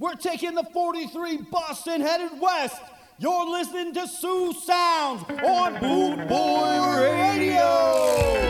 We're taking the 43 Boston headed west. You're listening to Sioux Sounds on Boot Boy Radio.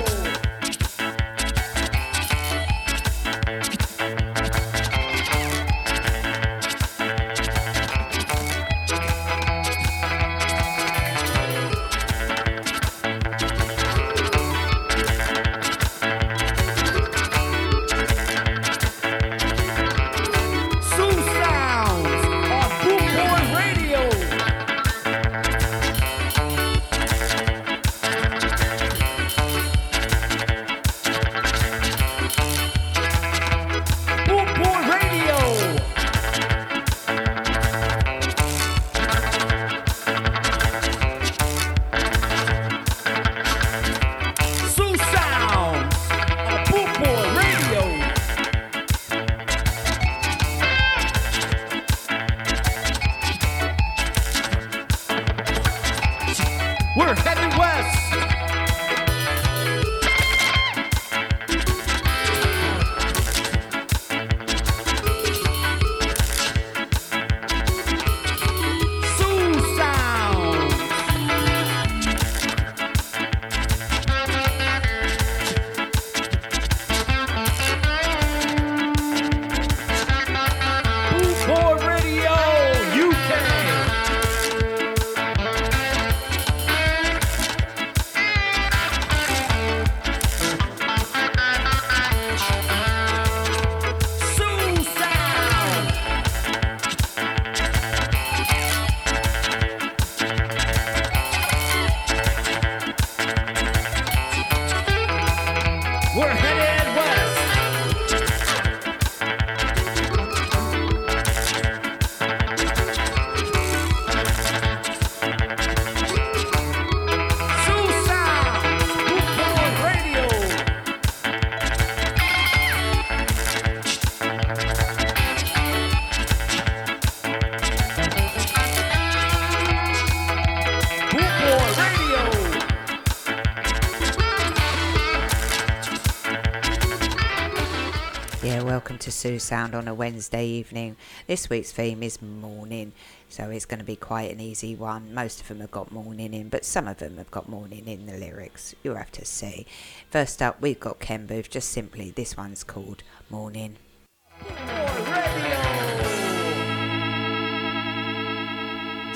To Sue Sound on a Wednesday evening. This week's theme is morning, so it's going to be quite an easy one. Most of them have got morning in, but some of them have got morning in the lyrics. You'll have to see. First up, we've got Ken Boothe, just simply, this one's called Morning.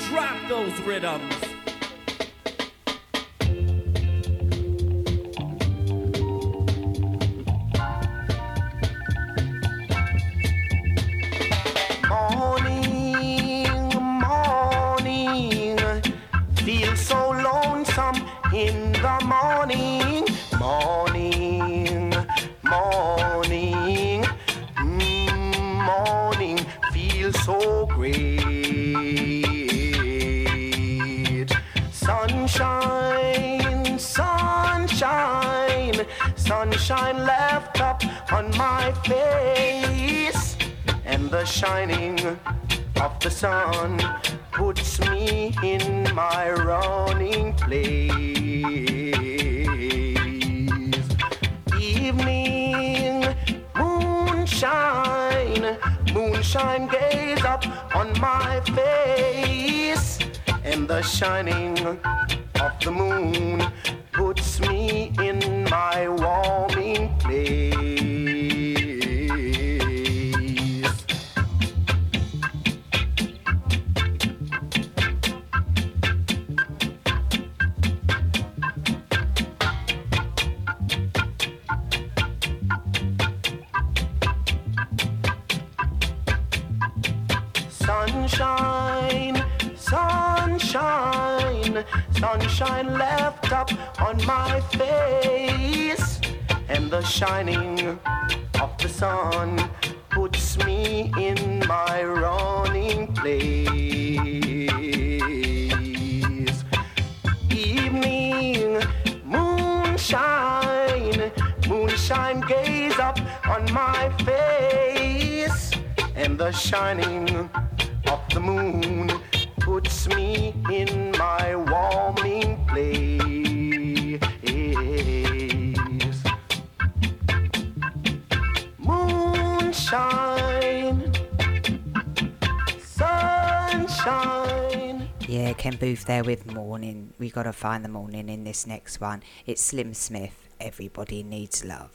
Drop those rhythms. Moonshine gaze up on my face, and the shining of the moon puts me in my warming on my face, and the shining of the sun puts me in my running place. Evening, moonshine, moonshine gaze up on my face, and the shining of the moon Ken Boothe there with Morning. We got to find the morning in this next one. It's Slim Smith. Everybody needs love.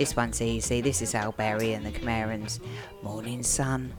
This one's easy. This is Al Barry and the Cimarons. Morning. Sun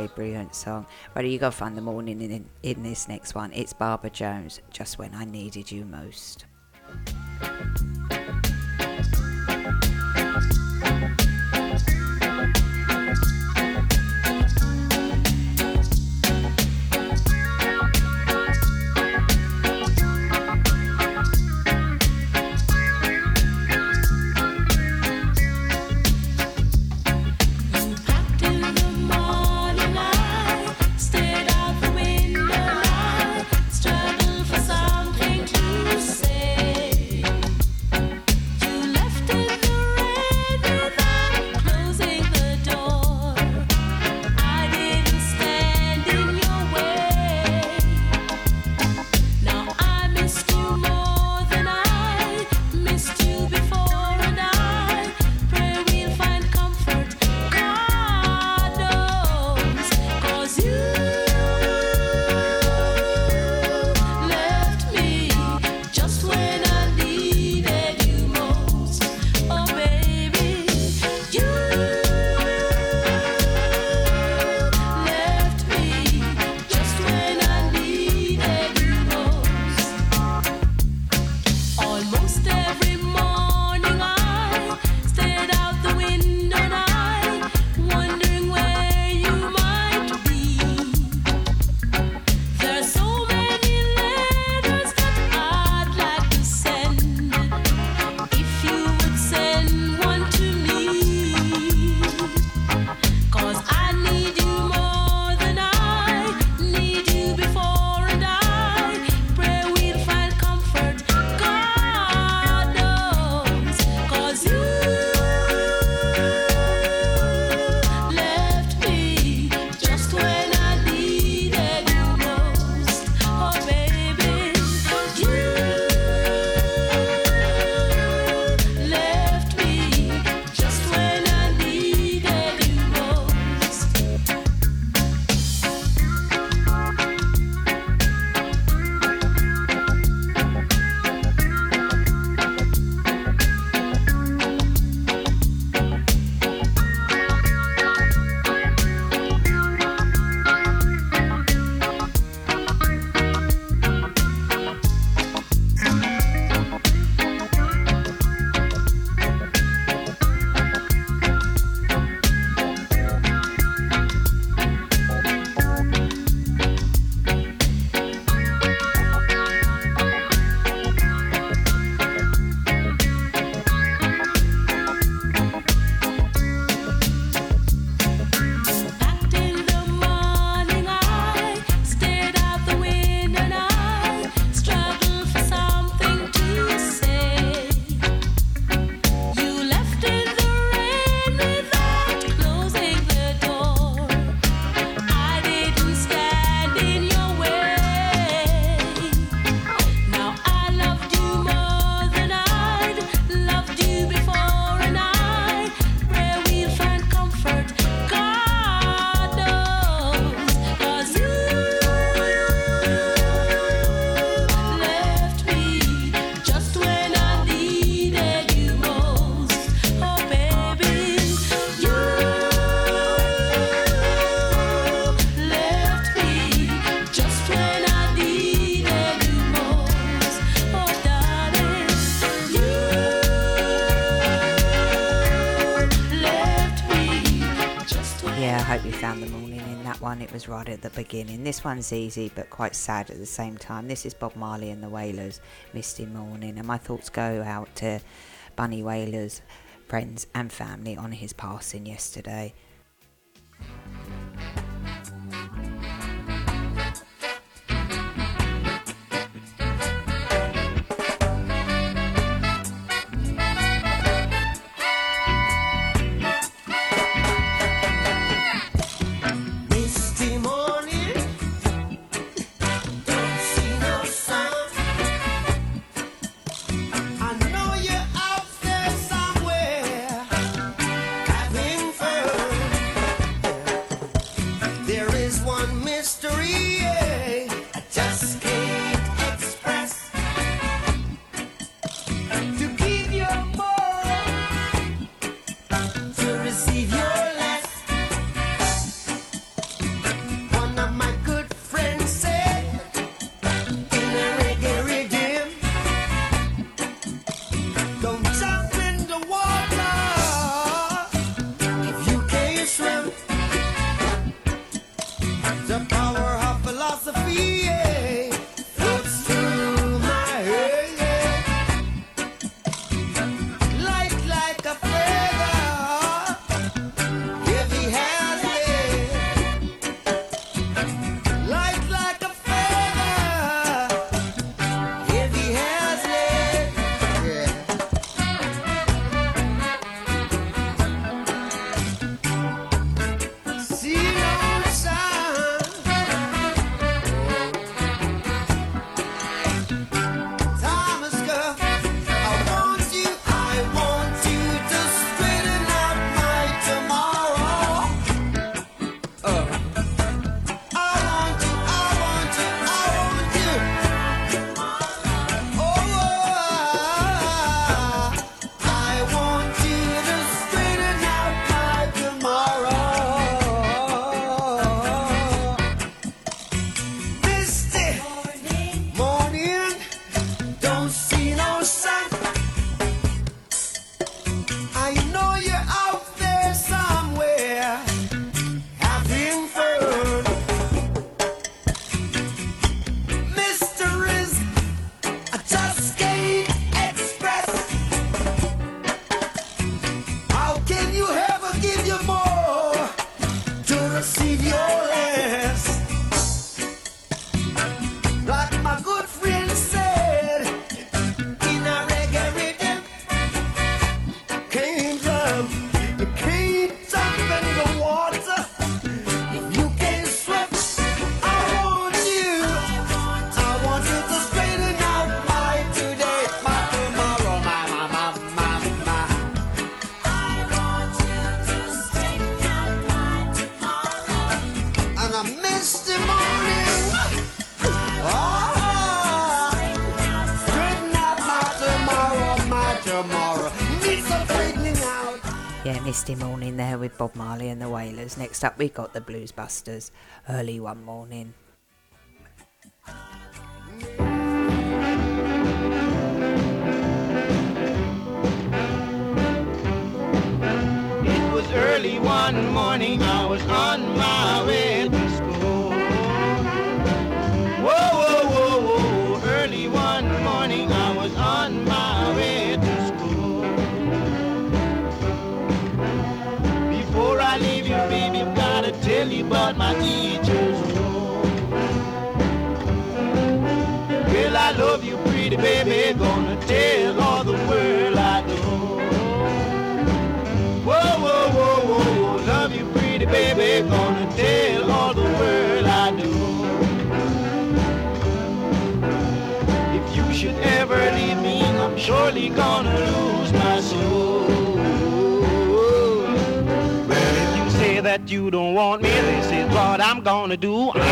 Barry, brilliant song. Right, you got find the morning in, in this next one. It's Barbara Jones, Just When I Needed You Most. Was right at the beginning. This one's easy but quite sad at the same time. This is Bob Marley and the Wailers, Misty Morning, and my thoughts go out to Bunny Wailer's friends and family on his passing yesterday. Misty Morning there with Bob Marley and the Wailers. Next up, we got the Blues Busters. Early one morning.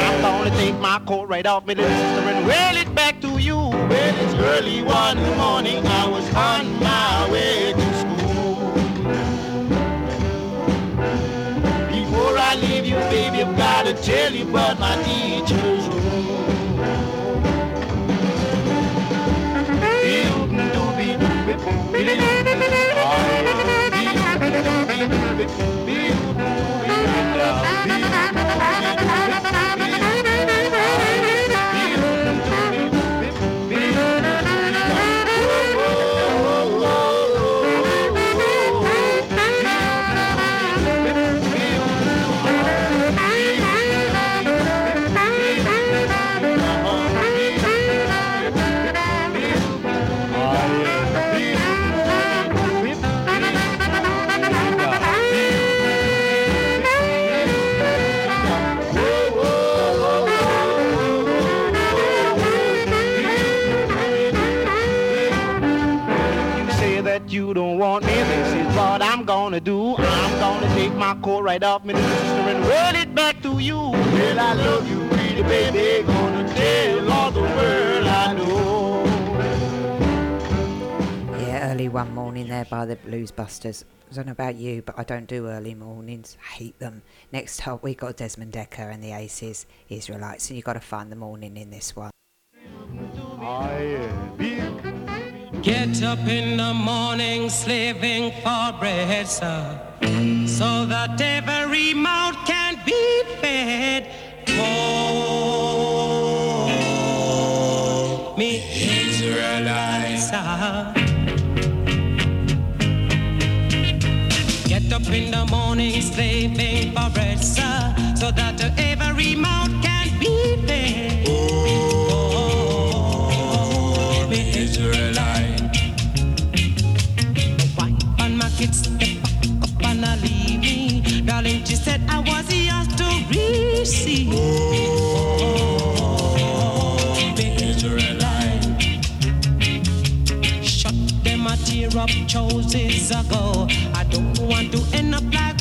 I'm gonna take my coat right off me, little sister, and wear it back to you. Well, it's early one in the morning, I was on my way to school. Before I leave you, baby, I've gotta tell you about my teacher's room. You right off me, little sister, and roll it back to you. Well, I love you, pretty baby, gonna tell all the world I know. Yeah, early one morning there by the Blues Busters. I don't know about you, but I don't do early mornings. I hate them. Next up, we got Desmond Dekker and the Aces, Israelites, and you got to find the morning in this one. Get up in the morning slaving for bread, sir, so that every mouth can be fed. Oh, me Israelites. Get up in the morning slaving for bread, sir, so that every mouth receive. Oh. Shut them a tear up choices ago. I don't want to end up like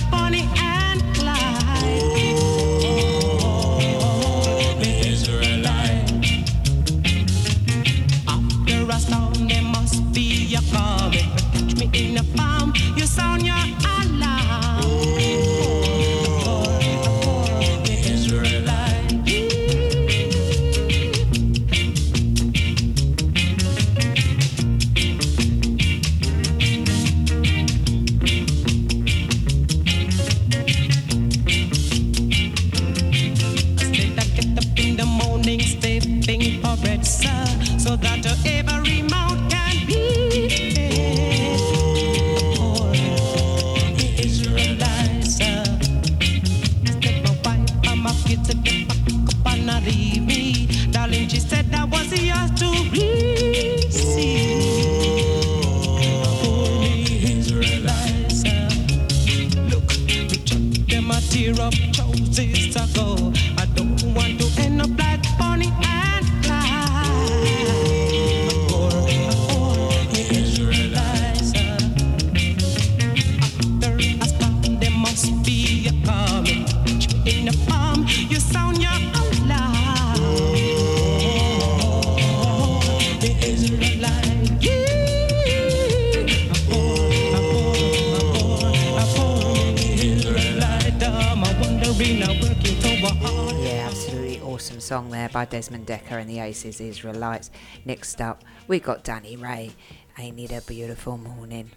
song there by Desmond Dekker and the Aces Israelites. Next up, we got Danny Ray. Ain't it a beautiful morning?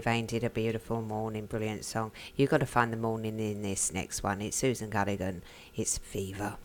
With Ain't a Beautiful Morning, brilliant song. You've got to find the morning in this next one. It's Susan Gulligan, it's Fever.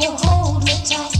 You hold me tight,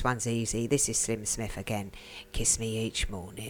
This one's easy. This is Slim Smith again. Kiss me each morning.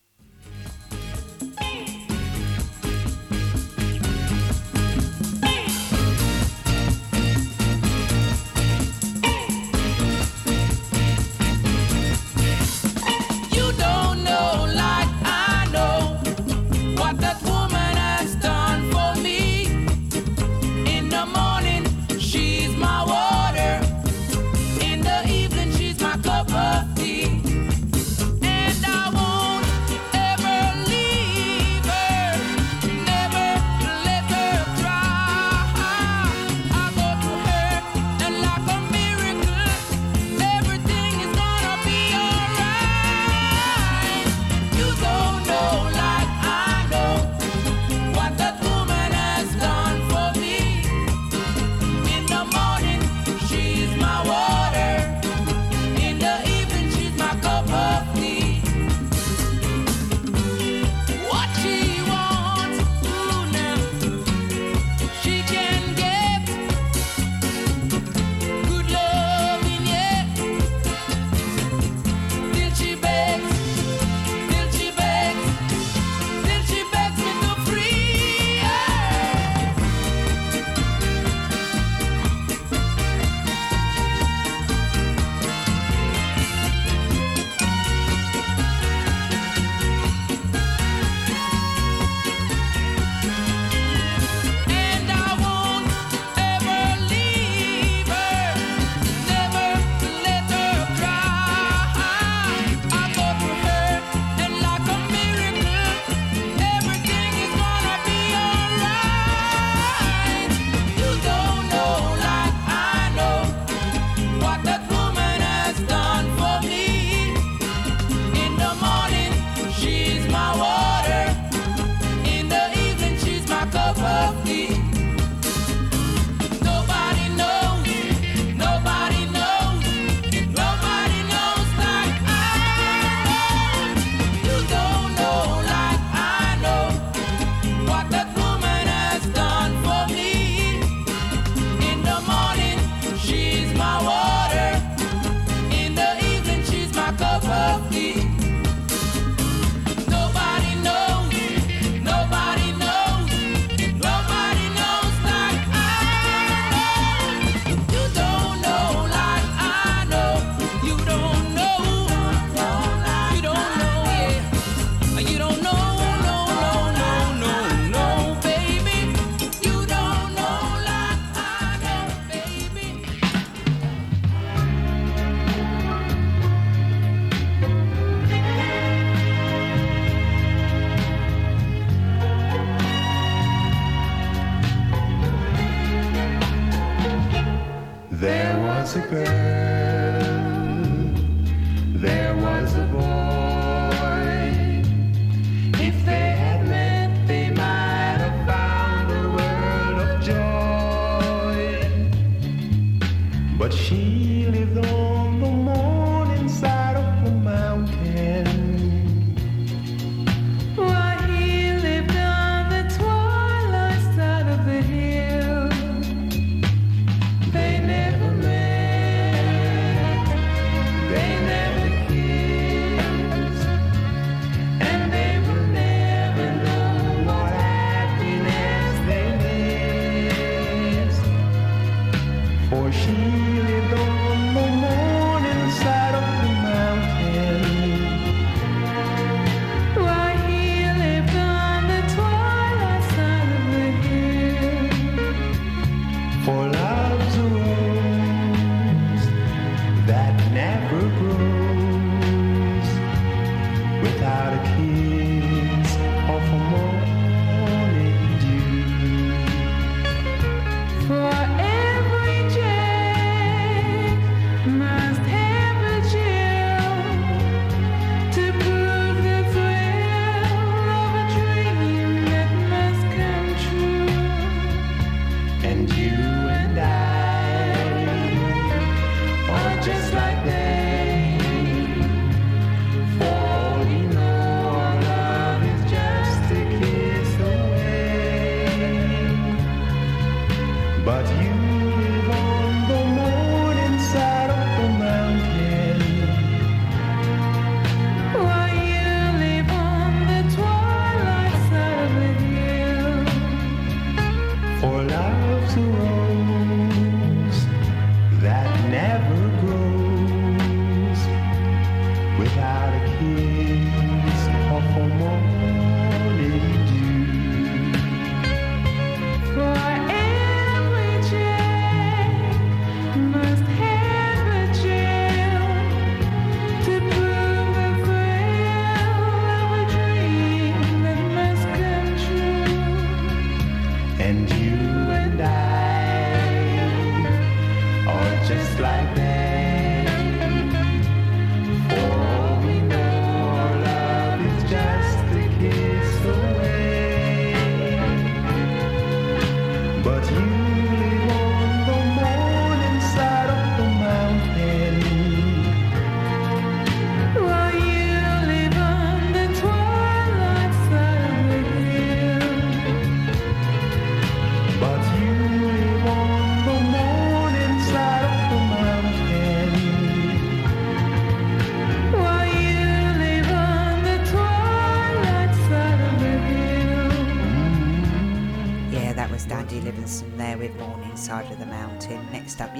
but she lived on the morning side.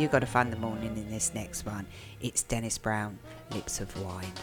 You've got to find the morning in this next one. It's Dennis Brown, Lips of Wine.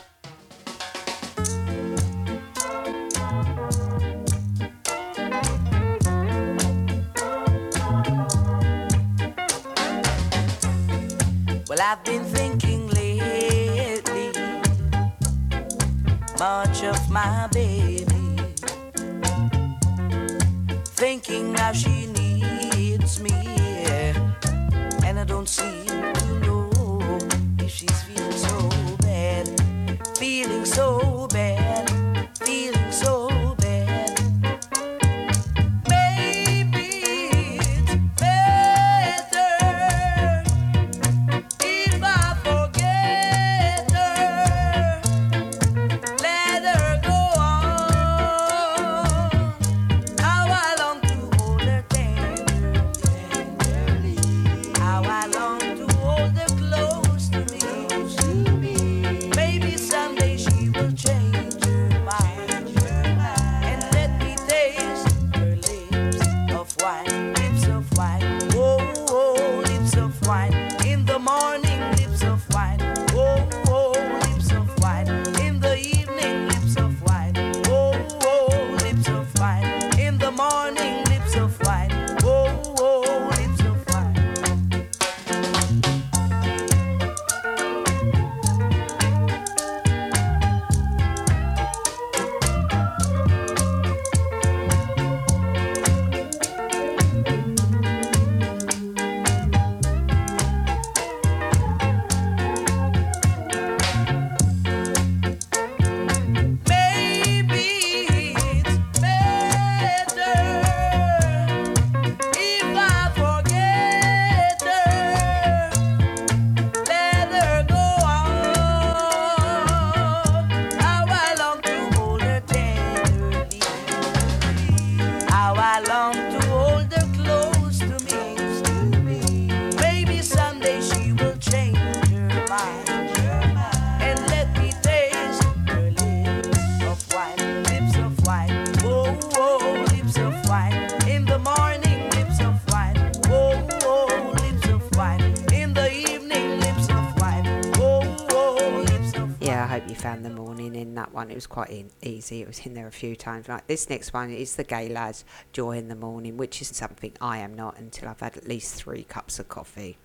was quite in, easy. It was in there a few times. Like this next one is the Gaylads joy in the morning, which is something I am not until I've had at least three cups of coffee.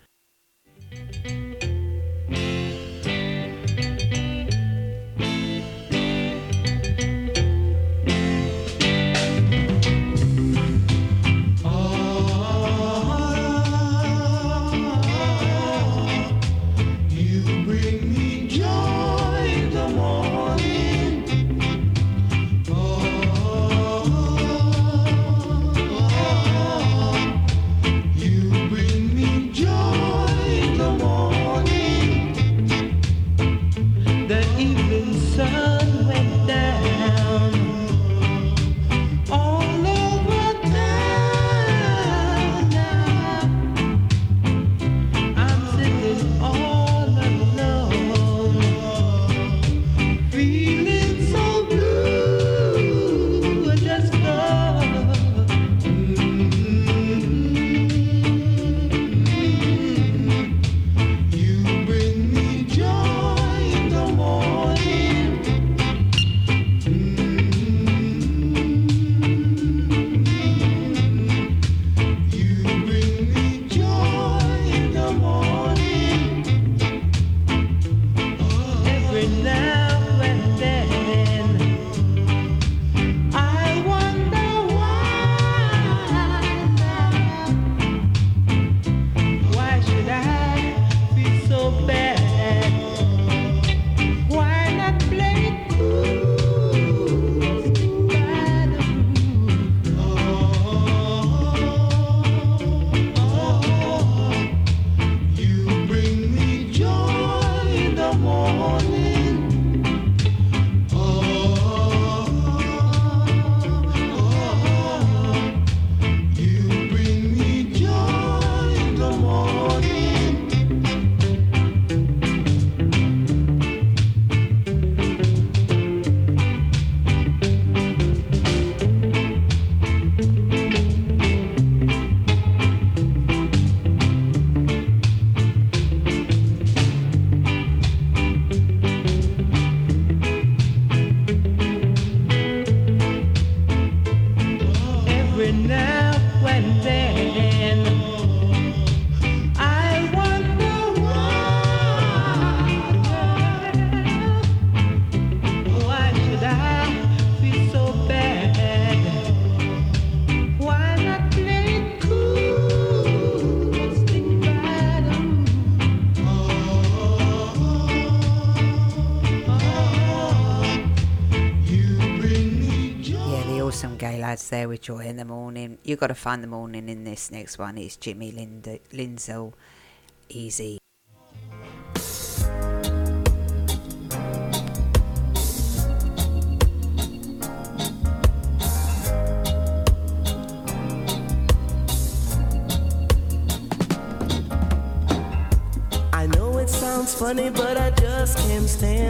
there with Joy in the Morning. You've got to find the morning in this next one. It's Jimmy Lind- Linzel, Easy. I know it sounds funny, but I just can't stand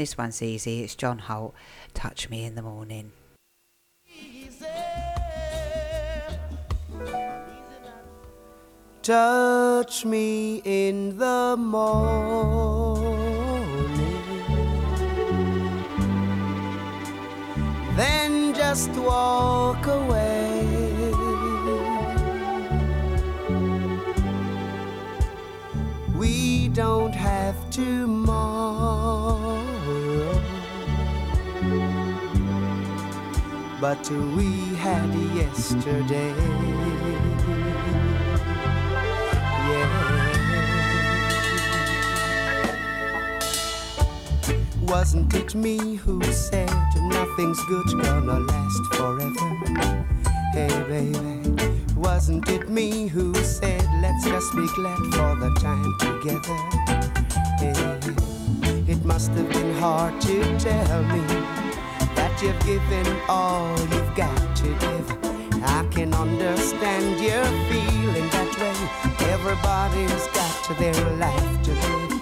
This one's easy. It's John Holt. Touch me in the morning. Touch me in the morning, then just walk away. We don't have tomorrow, but we had yesterday. Wasn't it me who said nothing's good gonna last forever? Hey baby, wasn't it me who said let's just be glad for the time together? Hey, it must have been hard to tell me that you've given all you've got to give. I can understand you're feeling that way. Everybody's got their life to live.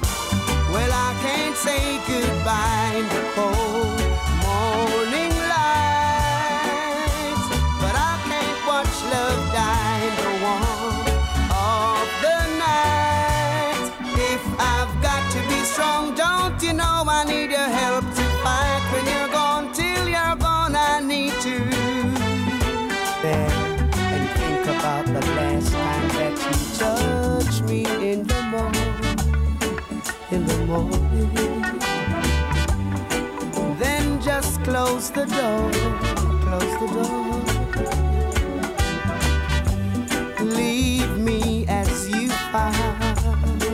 Well, I can't say goodbye in the cold morning light, but I can't watch love die in the warmth of the night. If I've got to be strong, don't you know I need your help morning. Then just close the door, close the door. Leave me as you found me,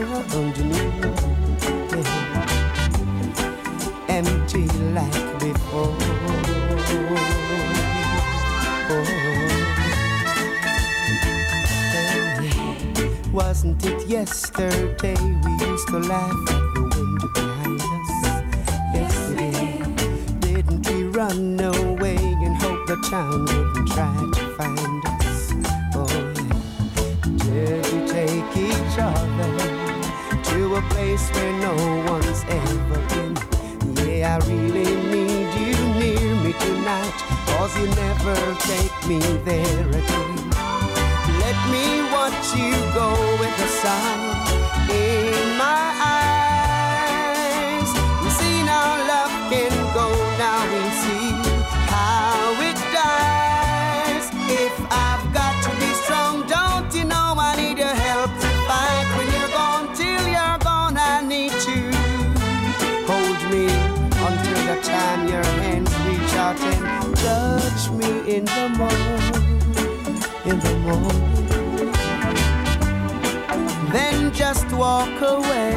empty like before. Oh, Wasn't it yesterday we used to laugh run away and hope the town wouldn't try to find us? Oh. Did we take each other to a place where no one's ever been? Yeah, I really need you near me tonight, cause you never take me there again. Let me watch you go with the sun in my eyes. Time your hands reach out and touch me in the morning, in the morning. Then just walk away.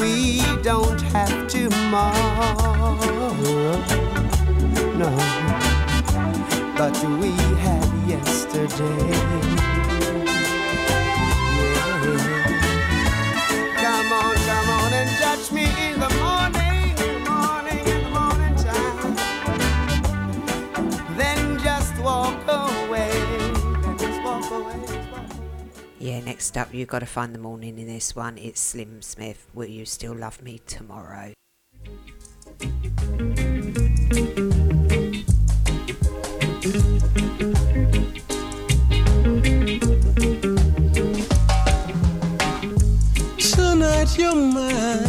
We don't have tomorrow, no. But we had yesterday. Next up, you've got to find the morning in this one. It's Slim Smith. Will you still love me tomorrow? Tonight you're mine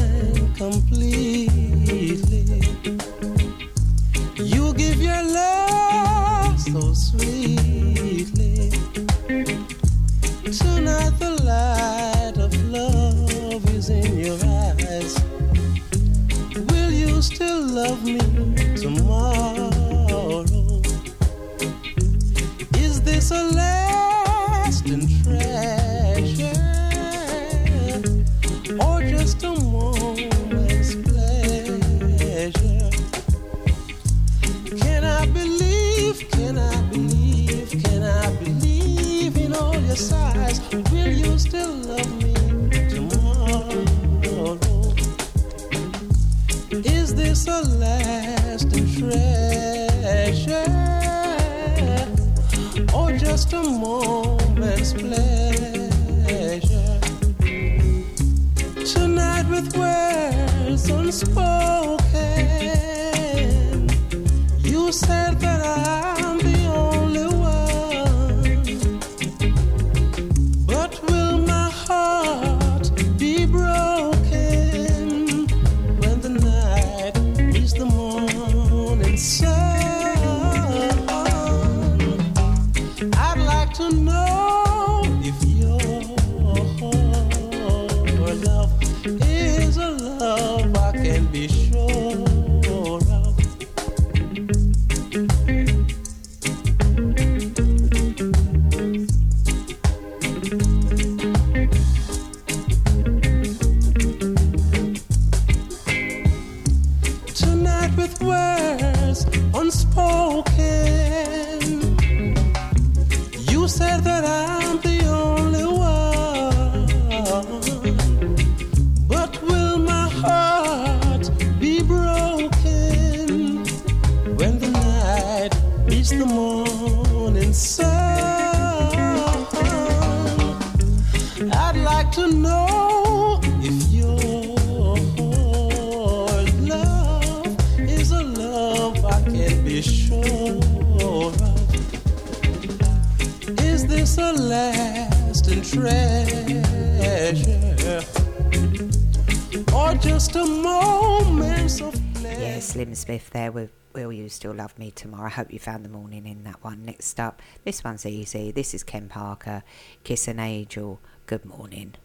love me Still Love Me Tomorrow. I hope you found the morning in that one. Next up, this one's easy. This is Ken Parker, Kiss an Angel. Good morning.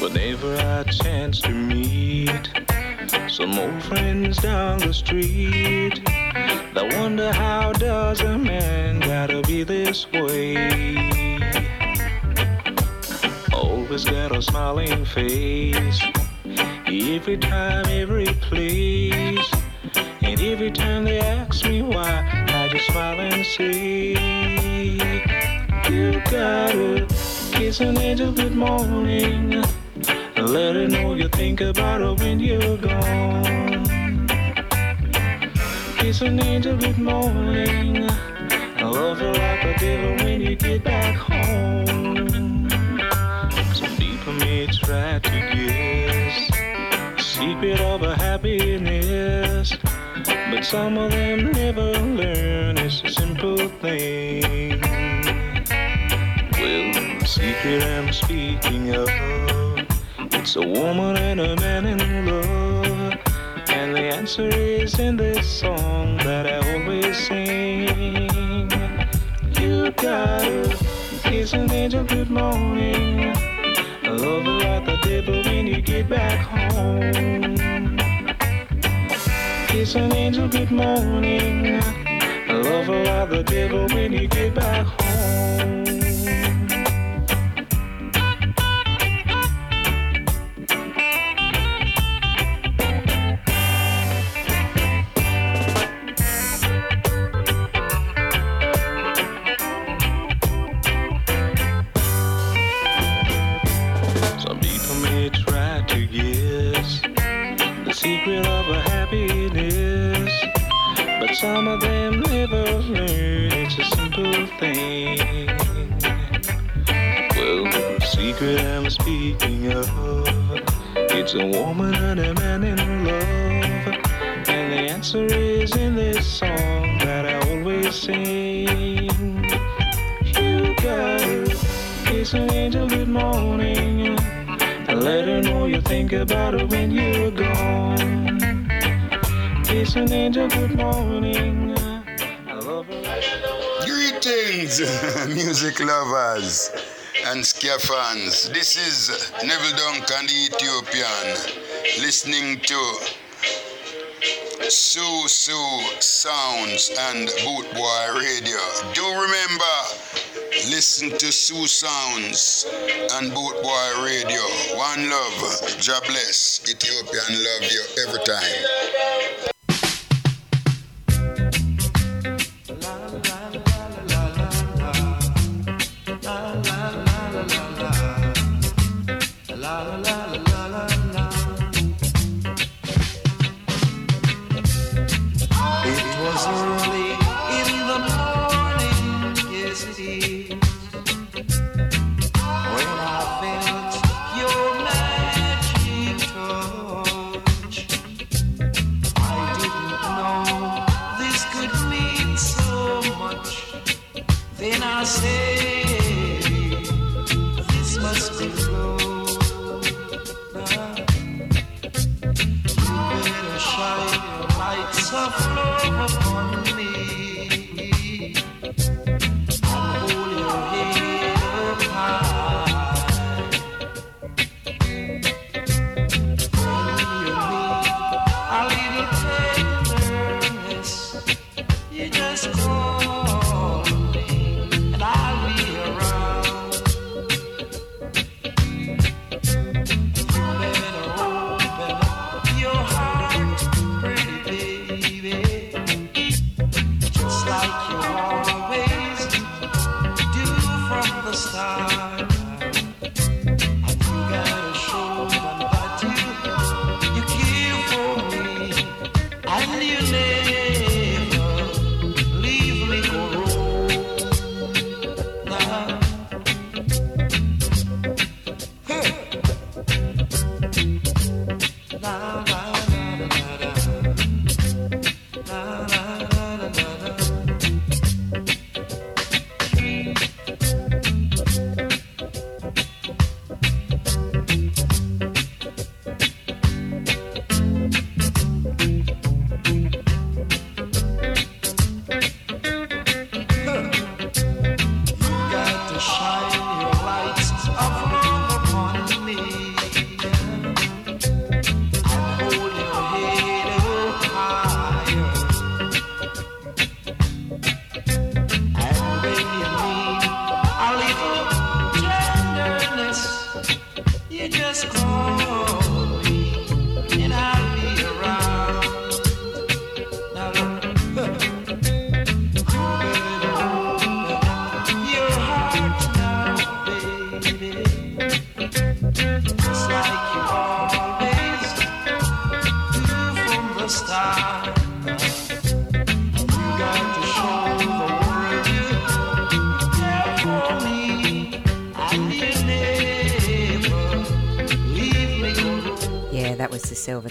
Whenever I chance to meet some old friends down the street, they wonder how does a man gotta be this way? Always got a smiling face every time, every place, and every time they ask me why, I just smile and say, You gotta kiss an angel good morning. Let her know you think about her when you're gone. Kiss an angel good morning. I love you like a devil when you get back home. So deep people me, try to guess secret of a happiness, but some of them never learn. It's a simple thing. Well, the secret I'm speaking of. It's a woman and a man in love answer is in this song that I always sing. You got it. It's an angel, good morning. I love you at the table when you get back home. It's an angel, good morning. I love you at the table when you get back home. Ska fans, this is Neville Dunk and the Ethiopian listening to Sue Sue Sounds and Bootboy Radio. Do remember, listen to Sue Sounds and Bootboy Radio. One love, God bless. Ethiopian love you every time.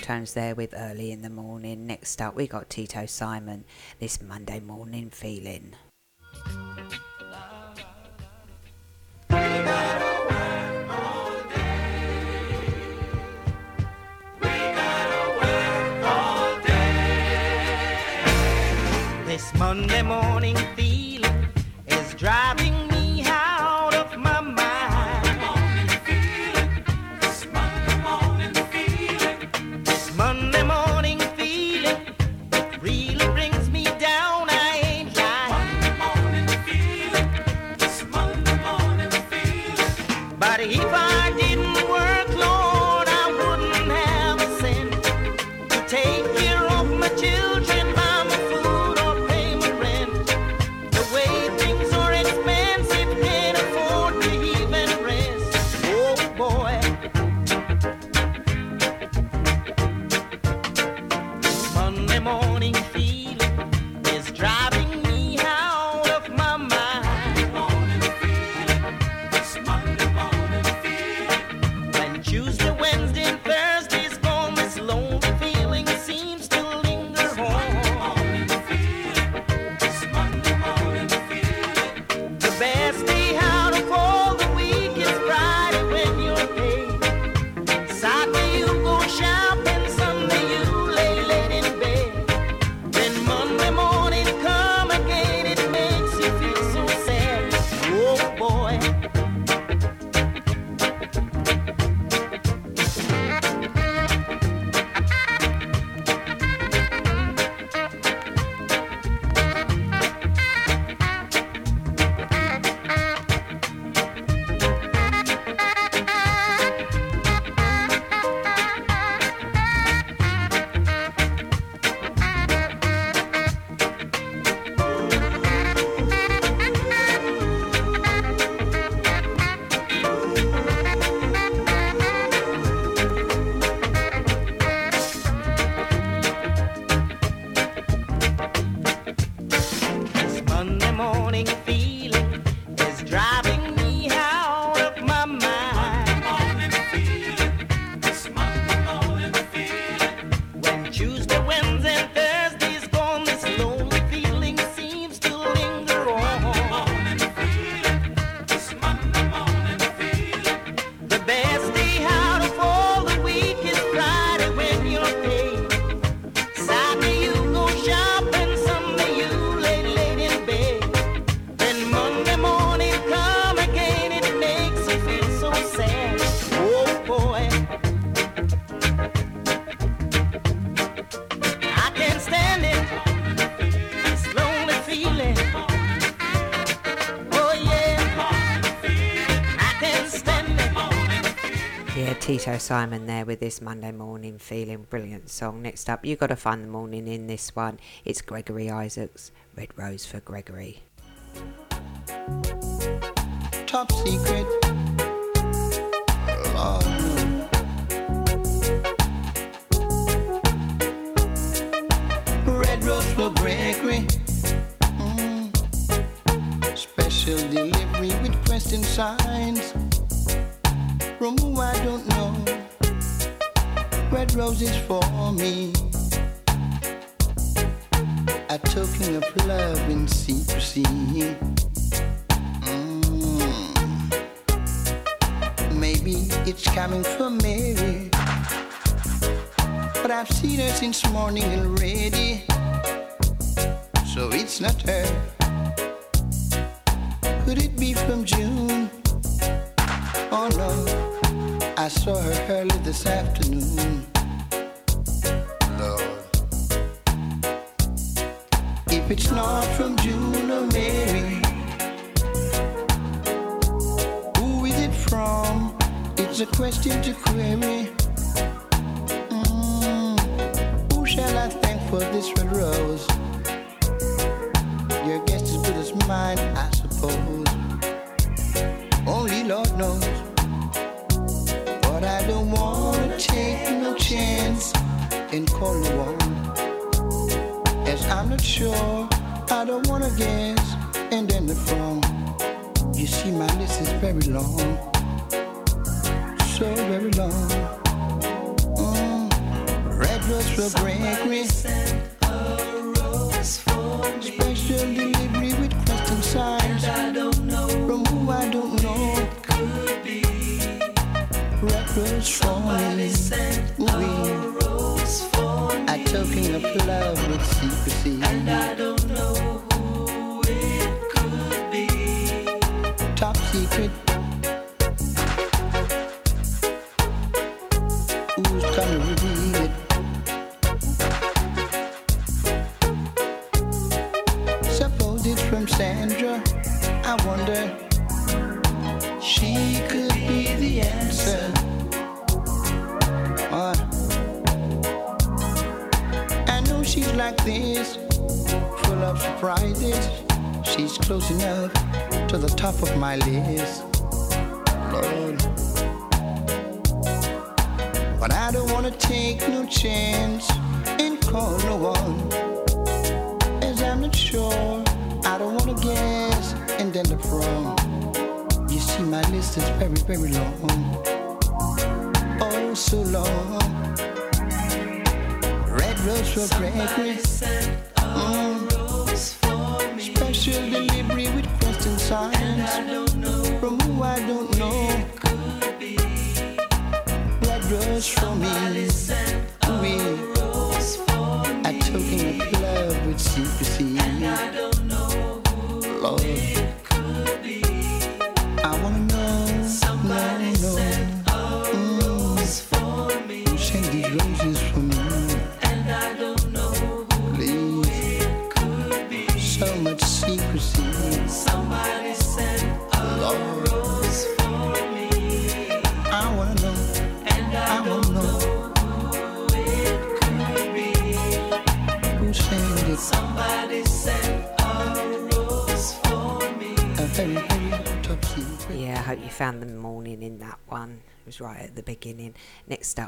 sometimes there with early in the morning. Next up, we got Tito Simon, this Monday morning feeling. Tito Simon there with this Monday morning feeling brilliant song. Next up, you got to find the morning in this one. It's Gregory Isaacs, Red Rose for Gregory. Top secret. repertory. We are talking of love with secrecy. And I don't know.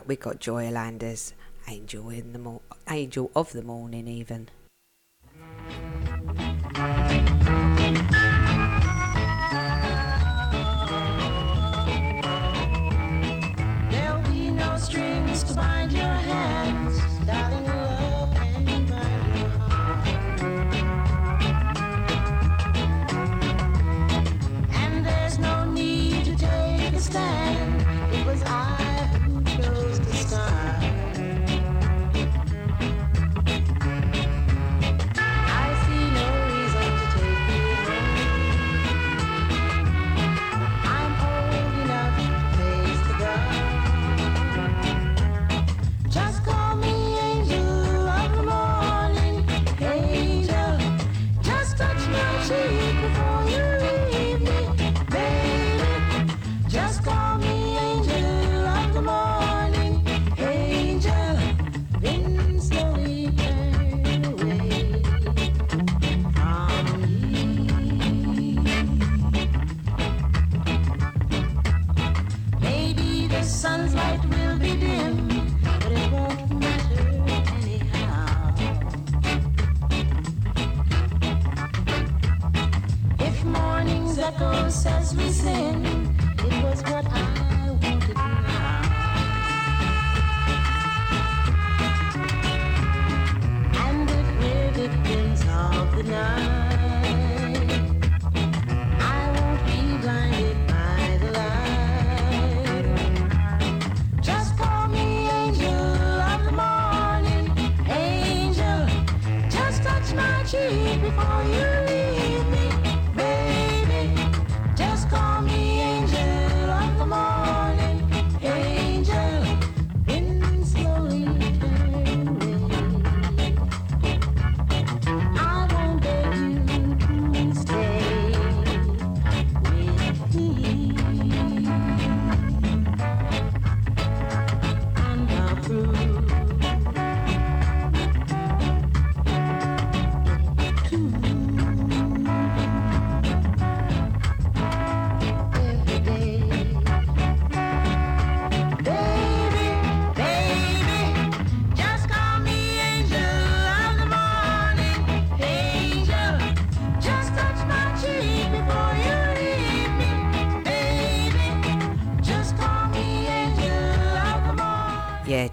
that, we got Joy Landers, Angel in the Mo- Angel of the Morning, even.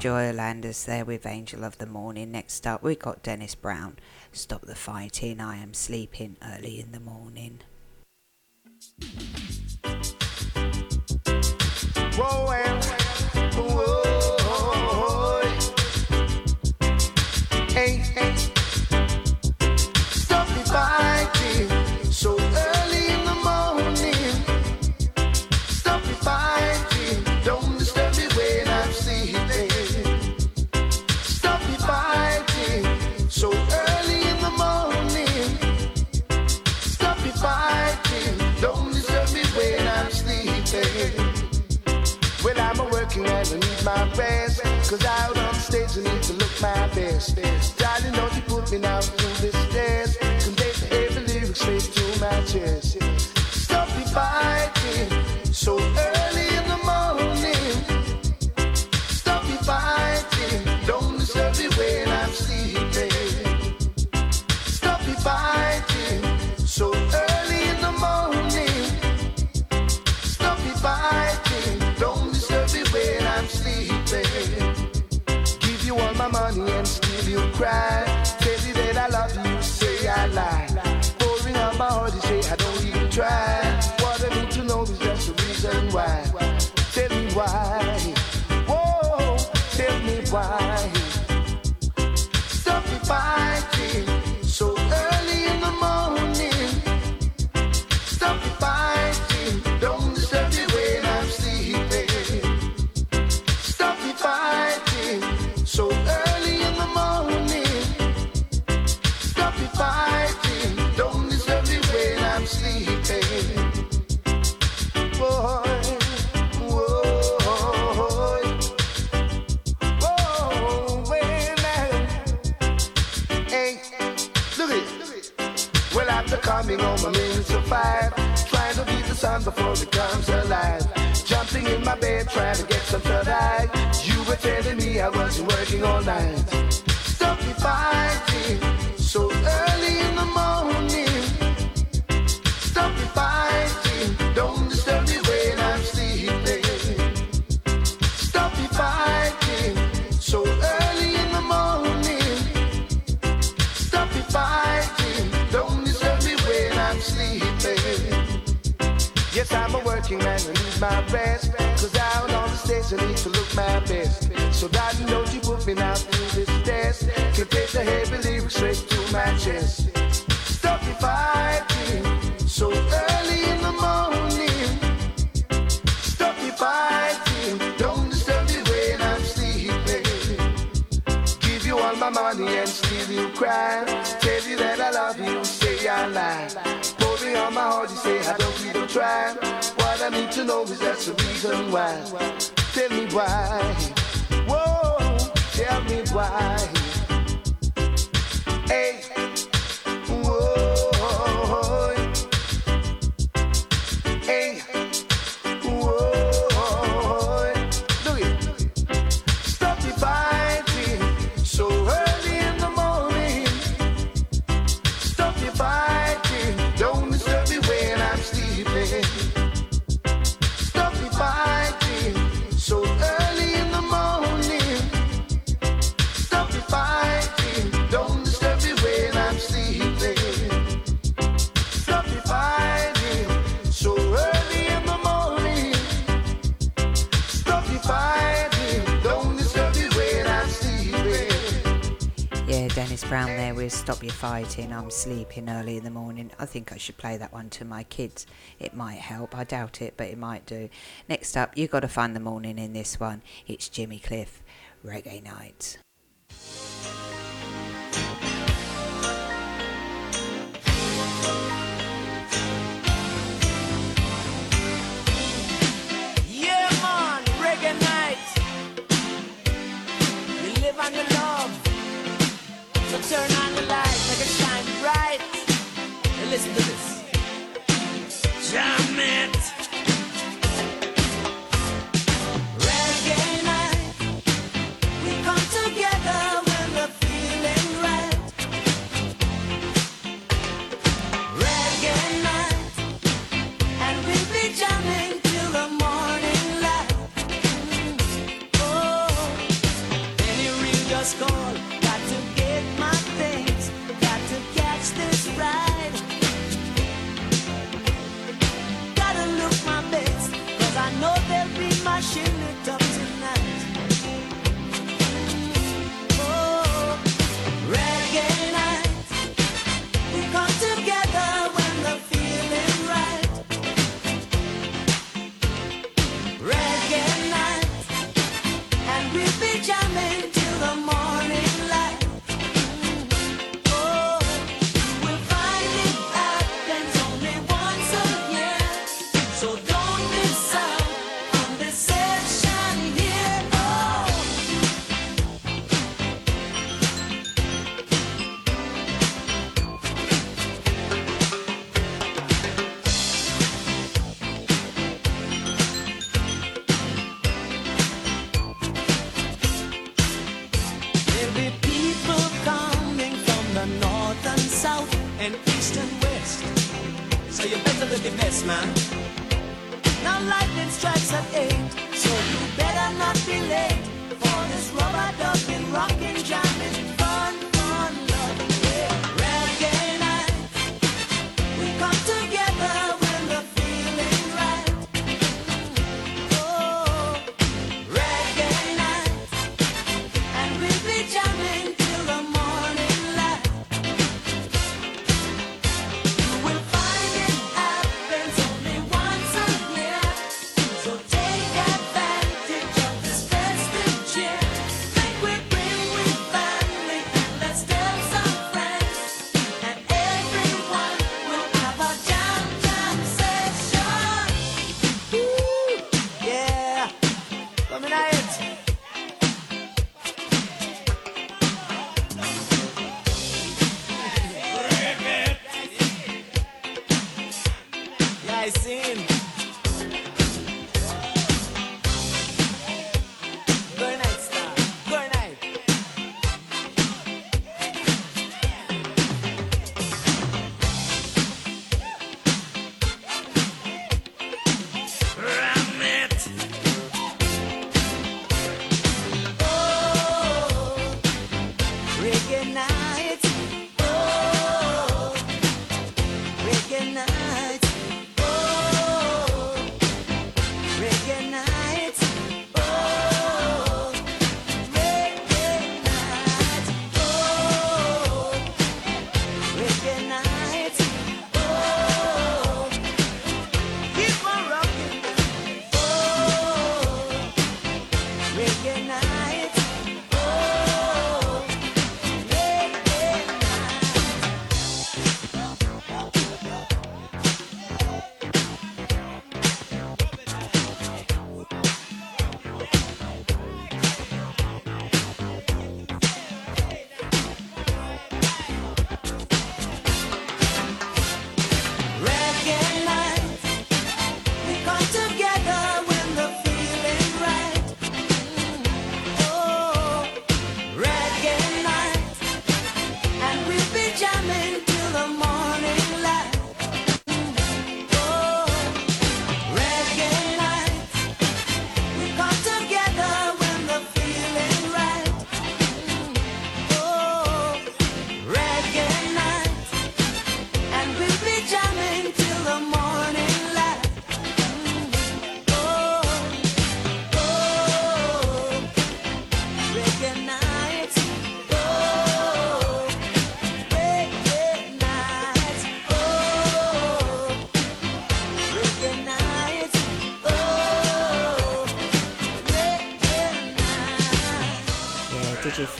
Joy Landers there with Angel of the Morning. Next up, we got Dennis Brown. Stop the fighting, I am sleeping early in the morning. Whoa, Cause out on stage I need to look my best. Darling, don't you put me now. Try. It comes alive. Jumping in my bed, trying to get some shut eye. You were telling me I wasn't working all night. Stop me fighting so early in the morning. Stop me fighting. Don't my rest. Cause out on the stage I need to look my best. So darling, don't you put me now through this test. Can take the heavy lyrics straight to my chest. Stop me fighting so early in the morning. Stop me fighting. Don't disturb me when I'm sleeping. Give you all my money and still you cry. Tell you that I love you, say I lie. Pouring on my heart, you say I don't even try. I need to know is that's the reason why. Tell me why. Whoa, tell me why. Hey, There with Stop Your Fighting. I'm sleeping early in the morning. I think I should play that one to my kids. It might help. I doubt it, but it might do. Next up, you got to find the morning in this one. It's Jimmy Cliff, Reggae Night. Yeah, man, reggae night. You live on the love. So turn on the lights, make it shine bright. And listen to this. Jam it. They'll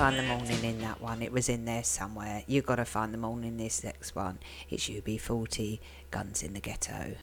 find the morning in that one. It was in there somewhere. You've got to find the morning in this next one. It's UB40, Guns in the Ghetto.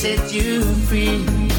set you free.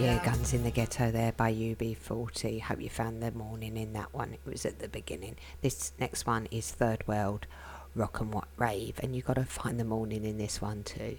Yeah, Guns in the Ghetto there by UB40. Hope you found the morning in that one. It was at the beginning. This next one is Third World Rock and What Rave, and you got to find the morning in this one too.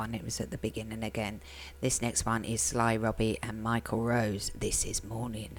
one, it was at the beginning again. This next one is Sly Robbie and Michael Rose. This is Morning.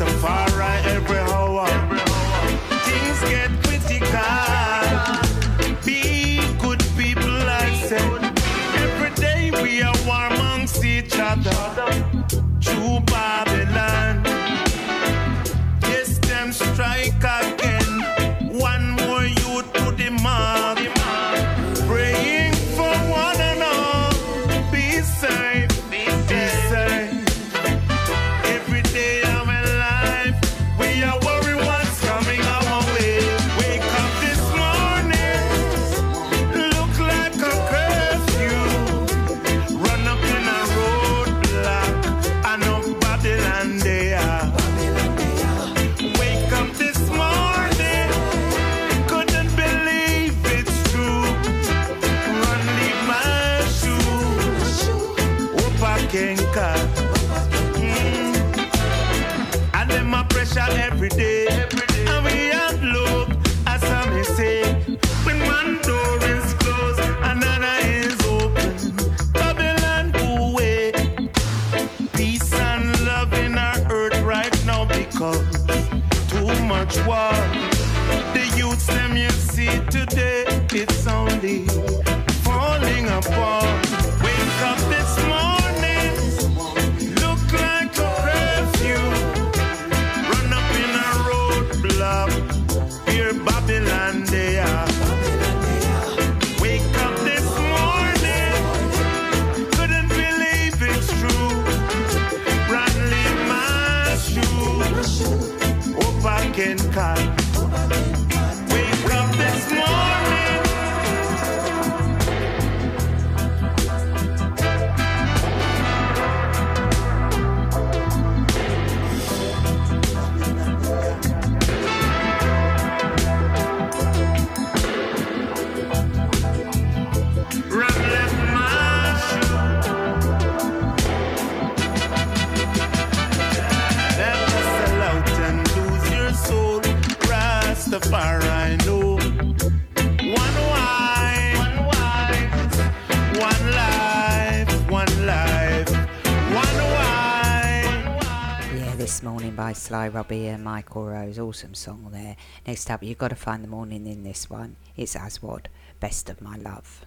the fire. Michael Rose, awesome song there. Next up, you've got to find the morning in this one. It's Aswad, Best of My Love.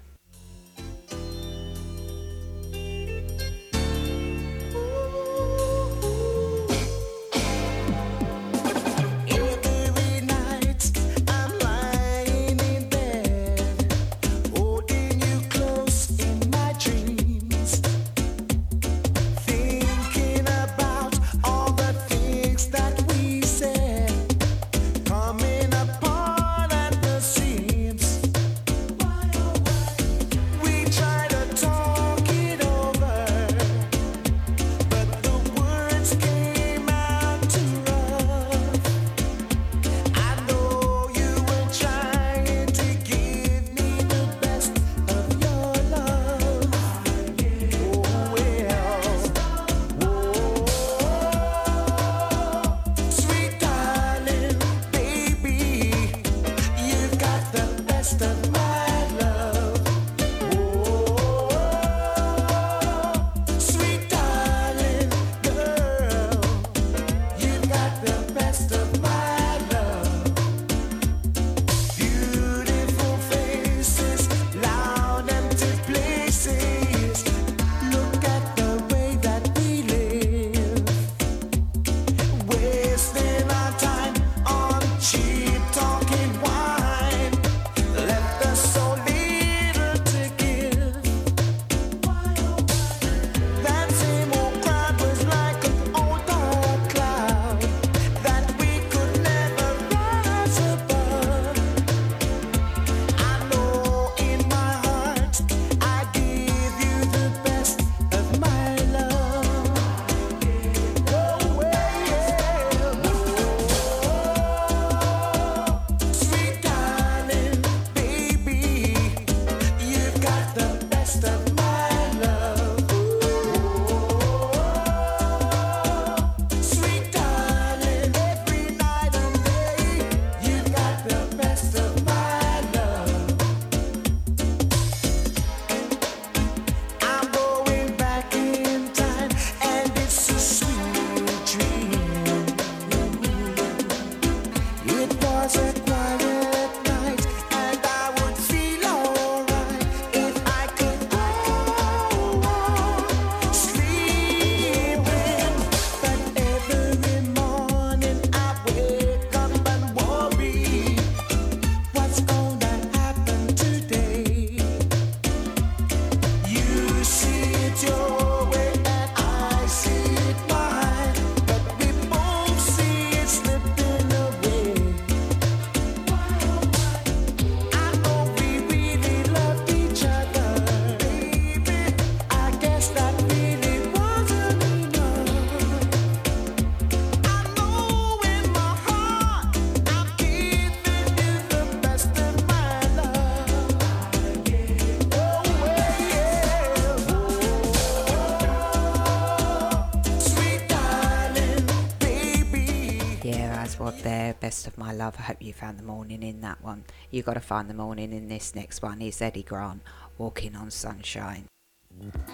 rest of my love. I hope you found the morning in that one. You got to find the morning in this next one. Is Eddie Grant, Walking on Sunshine.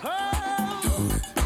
Oh!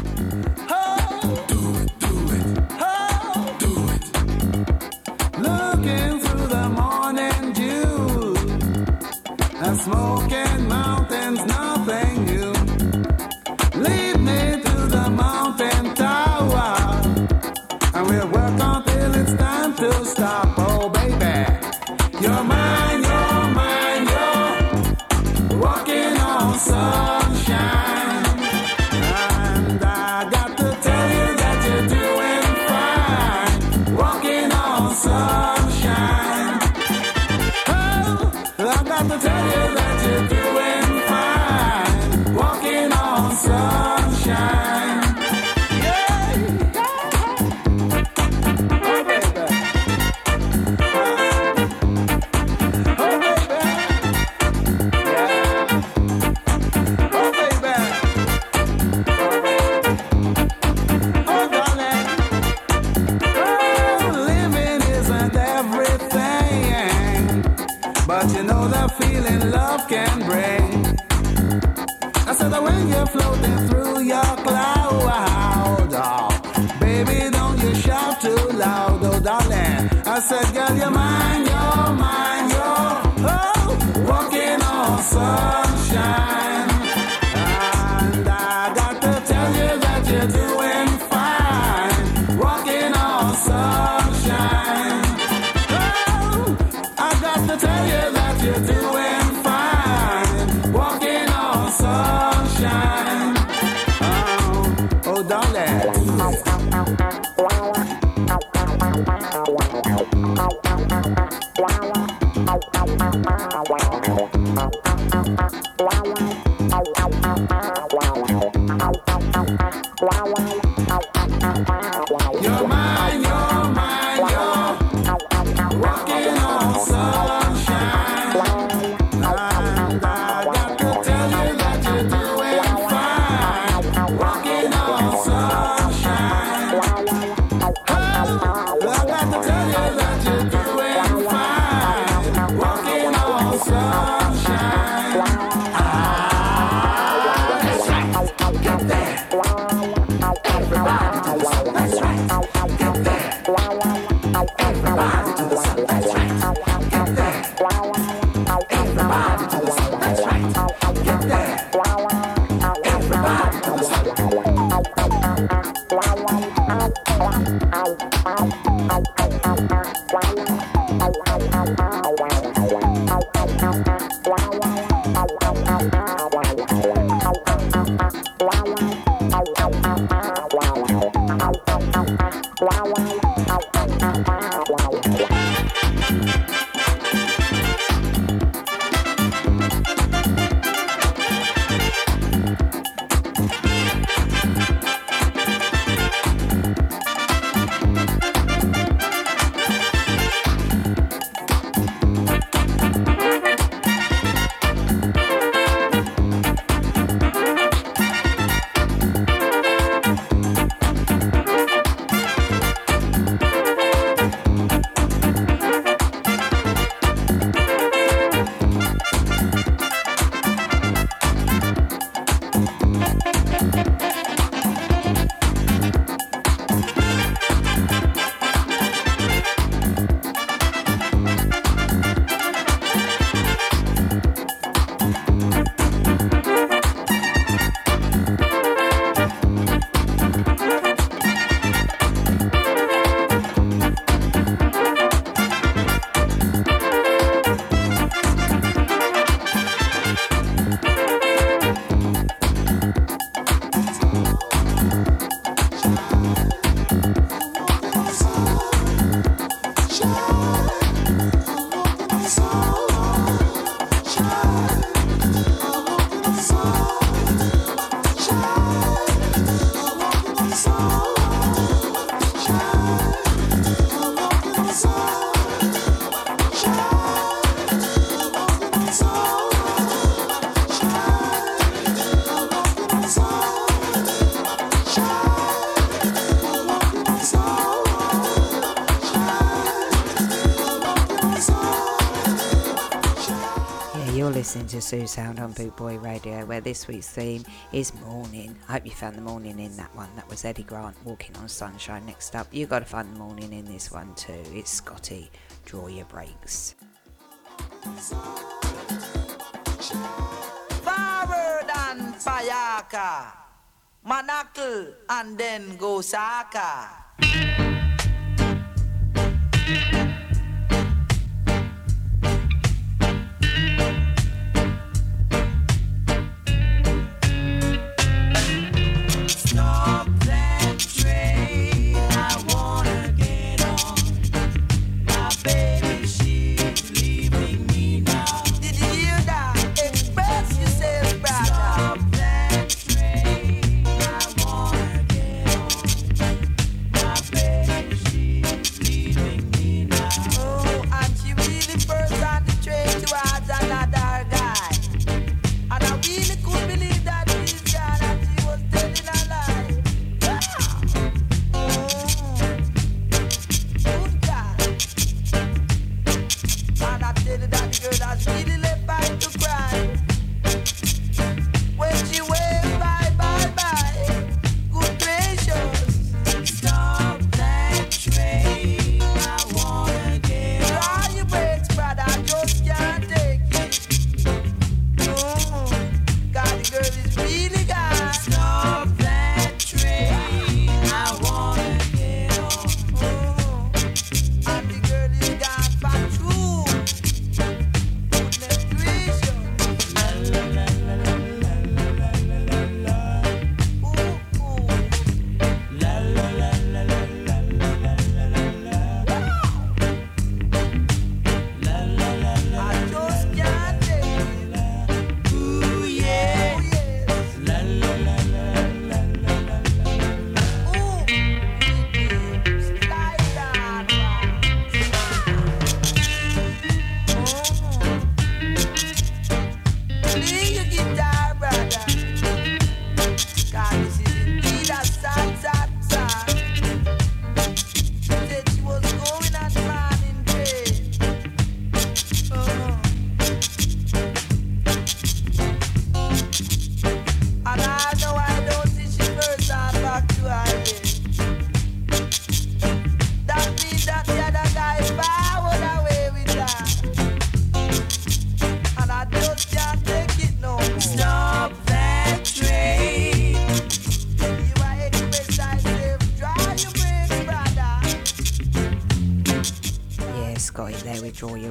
listening to Sue Sound on Boot Boy Radio, where this week's theme is morning. I hope you found the morning in that one. That was Eddie Grant, Walking on Sunshine. Next up, you got to find the morning in this one too. It's Scotty, Draw Your Brakes. Forward and Payaka, Manakl and then Gosaka.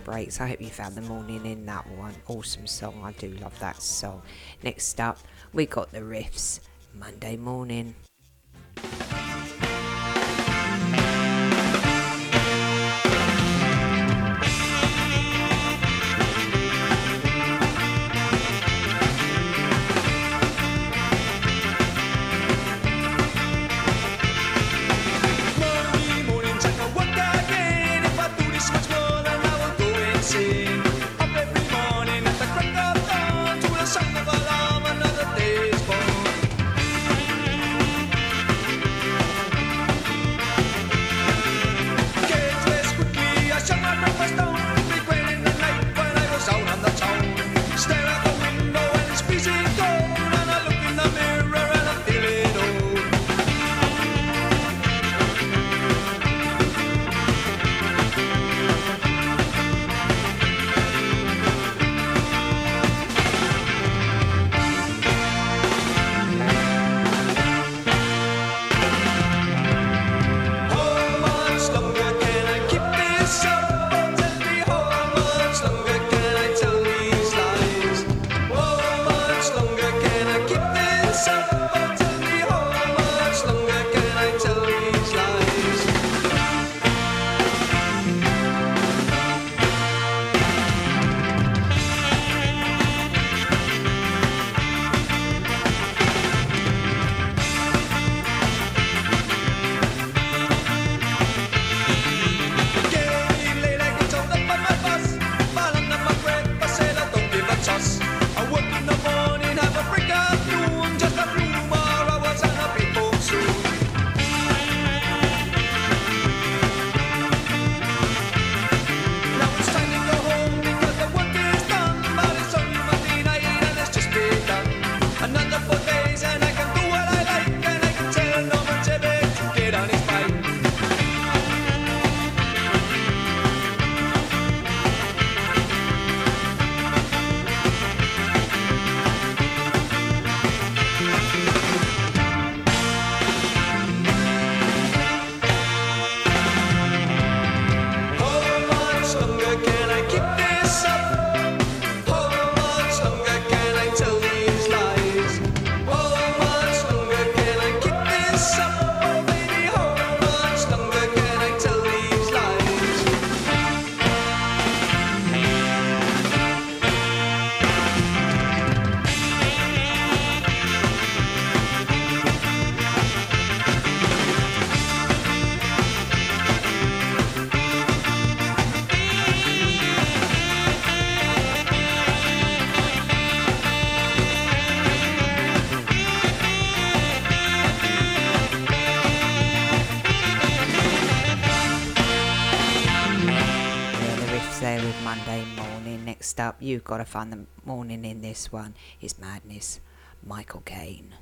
breaks. I hope you found the morning in that one. Awesome song. I do love that song. Next up, we got the riffs Monday morning. You've gotta find the morning in this one is Madness. Michael Caine.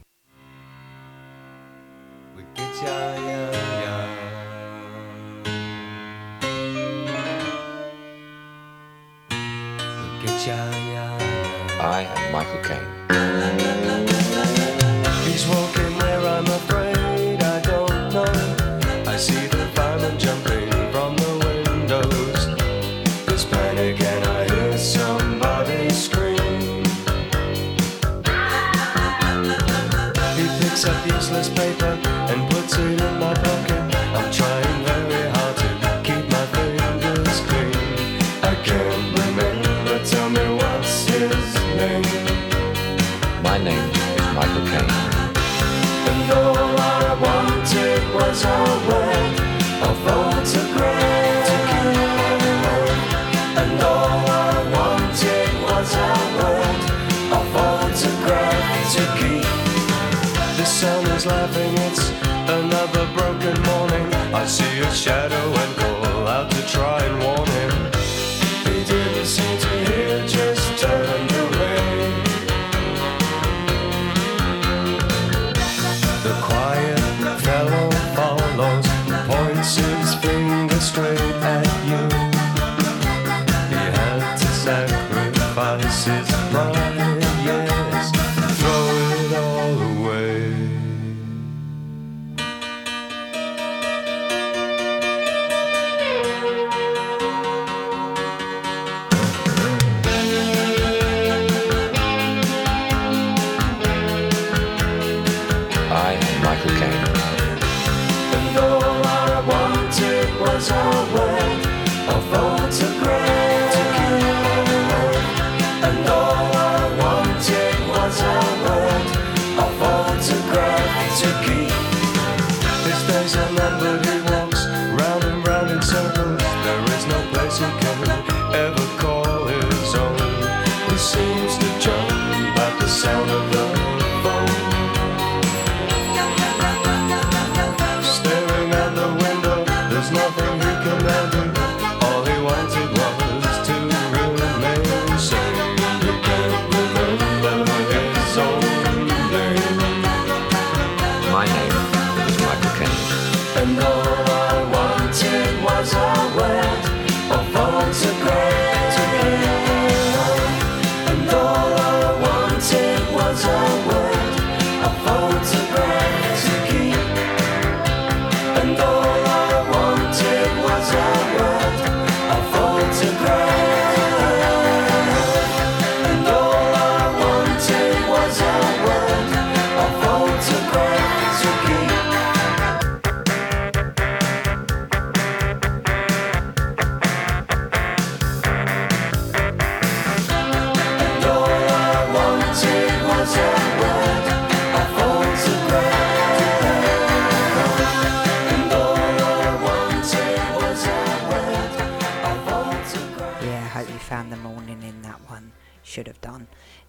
We get ya, ya, ya. I am Michael Caine. He's walking. laughing. It's another broken morning. I see a shadow.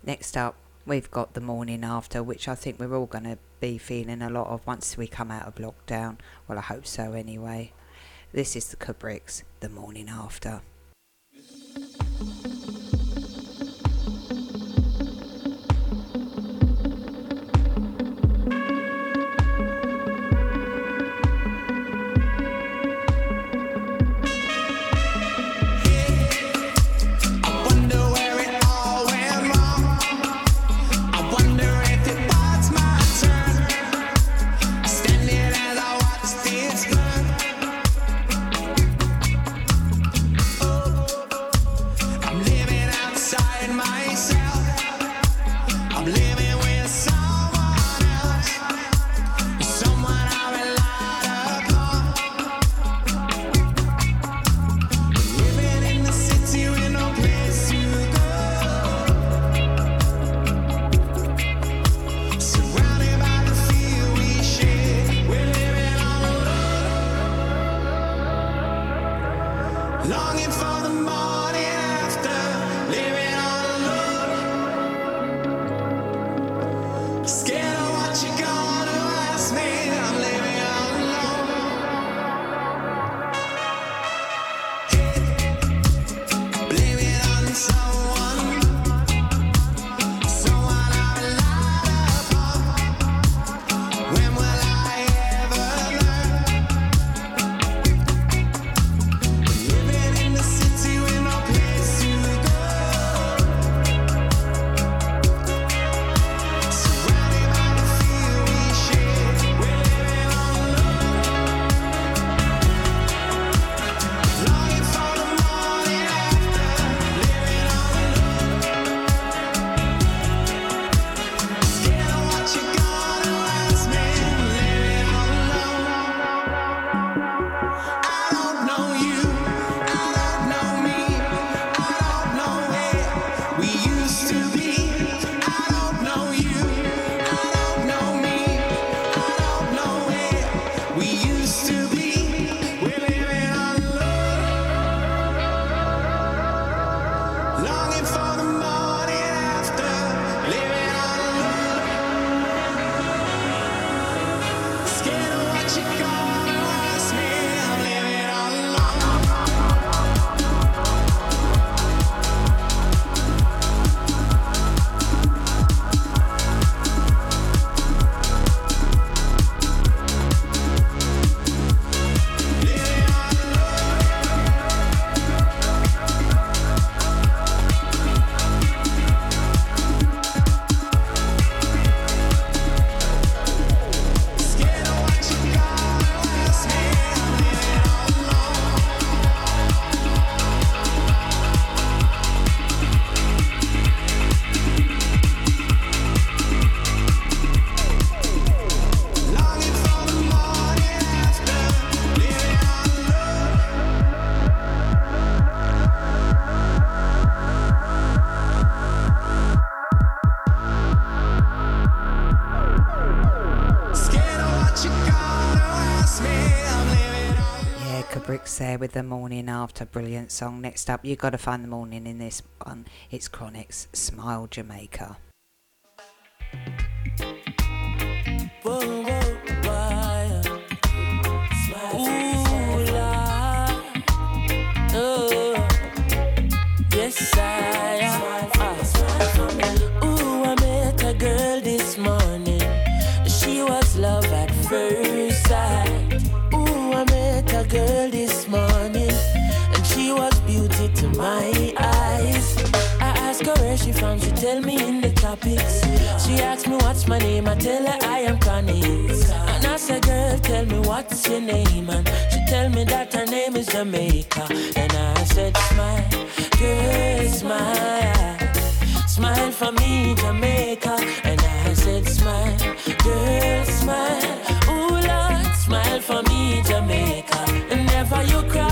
Next up, we've got the morning after, which I think we're all going to be feeling a lot of once we come out of lockdown. Well, I hope so anyway. This is the Kubricks, the morning after. Bricks there with the morning after. Brilliant song. Next up, you've got to find the morning in this one. It's Chronixx Smile Jamaica. Where she tell me in the topics. She asked me what's my name. I tell her I am Connie. And I said, girl, tell me what's your name. And she tell me that her name is Jamaica. And I said, smile, girl, smile. Smile for me, Jamaica. And I said, smile, girl, smile. Ooh, Lord, smile for me, Jamaica. And never you cry.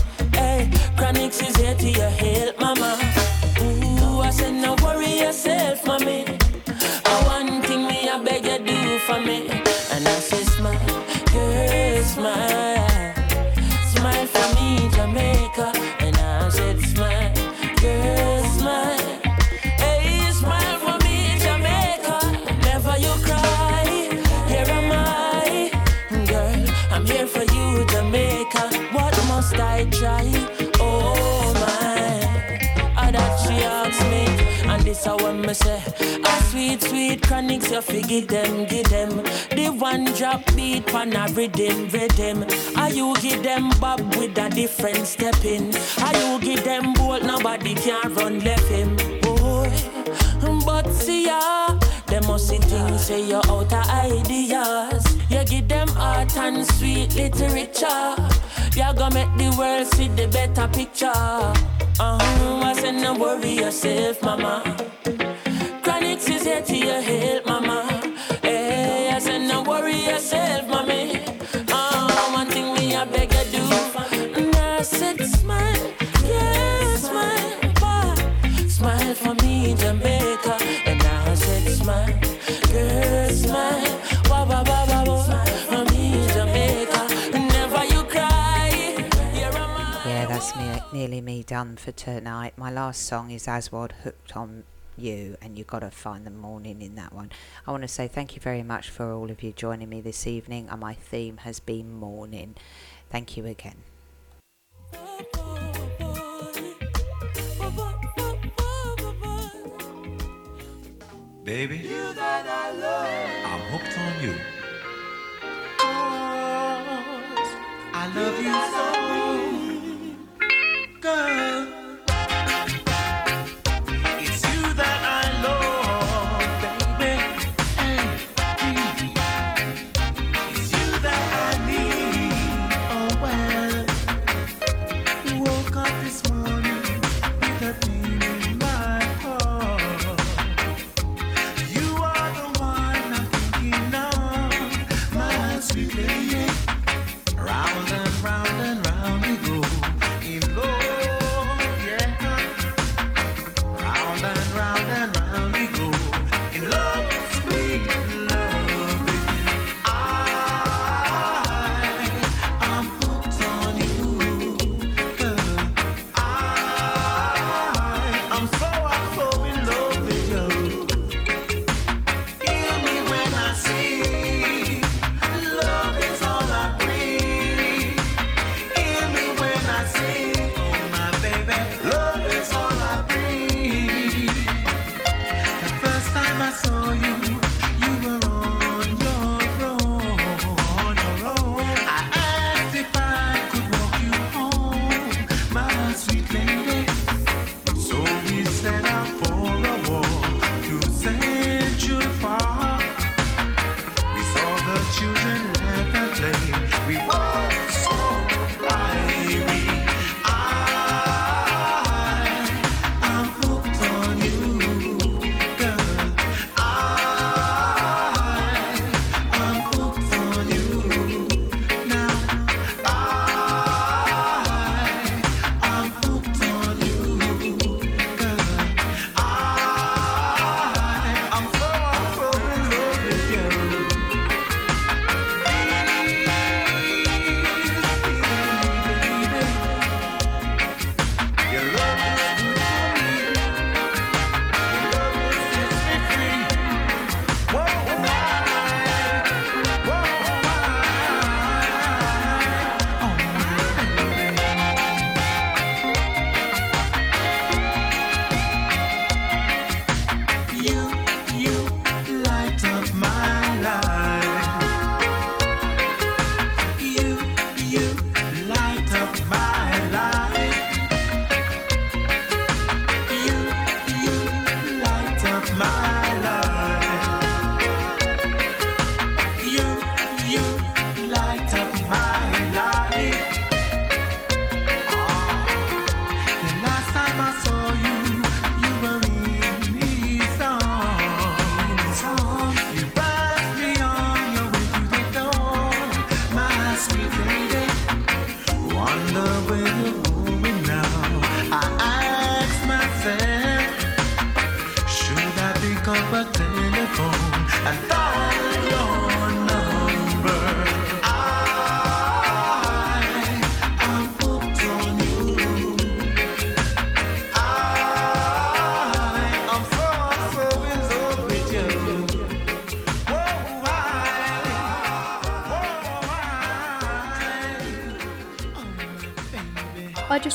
Hey, Chronixx is here to your help, mama. Ooh, I said, no worry yourself, mommy. I one thing me, I beg you do for me. And I say, smile, girl. Smile I want me say. A sweet, sweet chronics, you figure them, give them. The one drop beat, pan a rhythm, rhythm. Are you give them bob with a different step in? Are you give them bolt, nobody can run left him. Boy, but see ya. Them must see things say you're out of ideas. You give them art and sweet literature. You're gonna make the world see the better picture. Uh-huh, I said no worry yourself, mama. Chronixx is here to your help, mama. Nearly me done for tonight. My last song is Aswad Hooked on You, and you've got to find the morning in that one. I want to say thank you very much for all of you joining me this evening, and my theme has been morning. Thank you again. Baby, You that I love. I'm hooked on you. I love you so,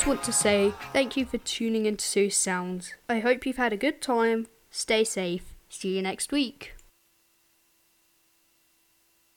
want to say thank you for tuning into Sue Sounds. I hope you've had a good time. Stay safe. See you next week.